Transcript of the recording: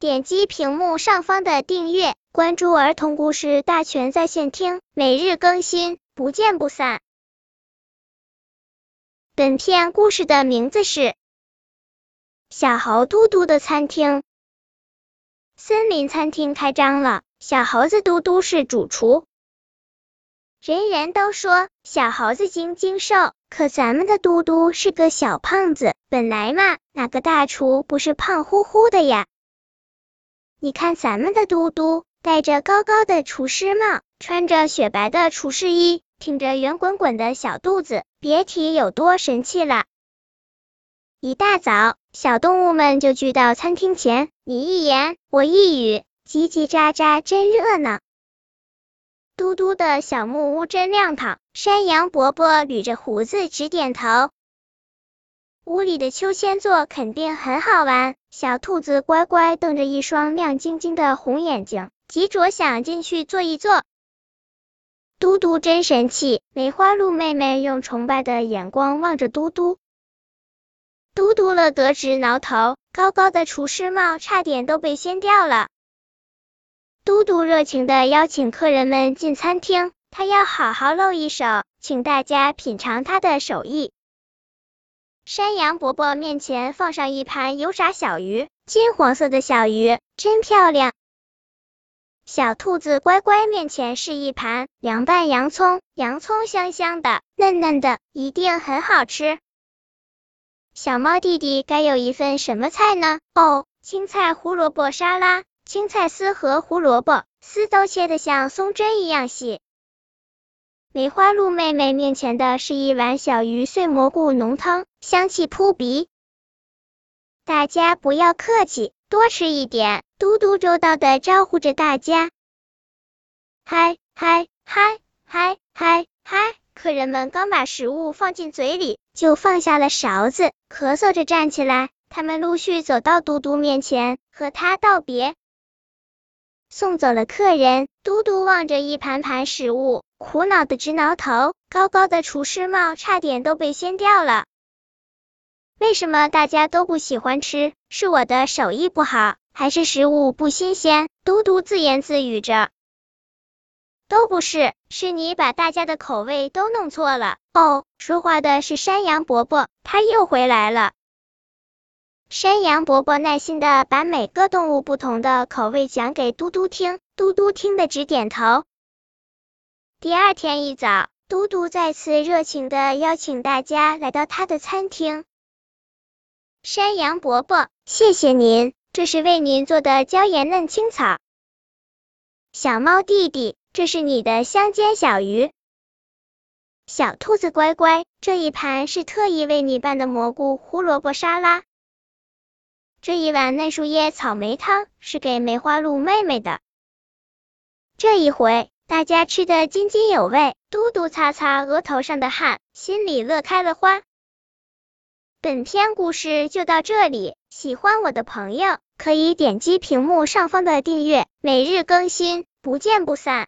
点击屏幕上方的订阅，关注儿童故事大全在线听，每日更新，不见不散。本片故事的名字是《小猴嘟嘟的餐厅》。森林餐厅开张了，小猴子嘟嘟是主厨。人人都说小猴子精精瘦，可咱们的嘟嘟是个小胖子。本来嘛，哪个大厨不是胖乎乎的呀？你看咱们的嘟嘟，戴着高高的厨师帽，穿着雪白的厨师衣，挺着圆滚滚的小肚子，别提有多神气了。一大早，小动物们就聚到餐厅前，你一言我一语，叽叽喳喳，真热闹。嘟嘟的小木屋真亮堂，山羊伯伯捋着胡子直点头。屋里的秋千座肯定很好玩，小兔子乖乖瞪着一双亮晶晶的红眼睛，急着想进去坐一坐。嘟嘟真神气，梅花鹿妹妹用崇拜的眼光望着嘟嘟。嘟嘟乐得直挠头，高高的厨师帽差点都被掀掉了。嘟嘟热情的邀请客人们进餐厅，他要好好露一手，请大家品尝他的手艺。山羊伯伯面前放上一盘油炸小鱼，金黄色的小鱼真漂亮。小兔子乖乖面前是一盘凉拌洋葱，洋葱香香的，嫩嫩的，一定很好吃。小猫弟弟该有一份什么菜呢？哦，青菜胡萝卜沙拉。青菜丝和胡萝卜丝都切得像松针一样细。梅花鹿妹妹面前的是一碗小鱼碎蘑菇浓汤，香气扑鼻。大家不要客气，多吃一点。嘟嘟周到的招呼着大家。嗨嗨嗨嗨嗨嗨！客人们刚把食物放进嘴里，就放下了勺子，咳嗽着站起来。他们陆续走到嘟嘟面前，和他道别。送走了客人，嘟嘟望着一盘盘食物，苦恼的直挠头。高高的厨师帽差点都被掀掉了。为什么大家都不喜欢吃？是我的手艺不好，还是食物不新鲜？嘟嘟自言自语着。都不是，是你把大家的口味都弄错了。哦，说话的是山羊伯伯，他又回来了。山羊伯伯耐心的把每个动物不同的口味讲给嘟嘟听，嘟嘟听得直点头。第二天一早，嘟嘟再次热情的邀请大家来到他的餐厅。山羊伯伯，谢谢您，这是为您做的椒盐嫩青草。小猫弟弟，这是你的香煎小鱼。小兔子乖乖，这一盘是特意为你拌的蘑菇胡萝卜沙拉。这一碗嫩树叶草莓汤是给梅花鹿妹妹的。这一回，大家吃得津津有味，嘟嘟擦擦额头上的汗，心里乐开了花。本篇故事就到这里，喜欢我的朋友可以点击屏幕上方的订阅，每日更新，不见不散。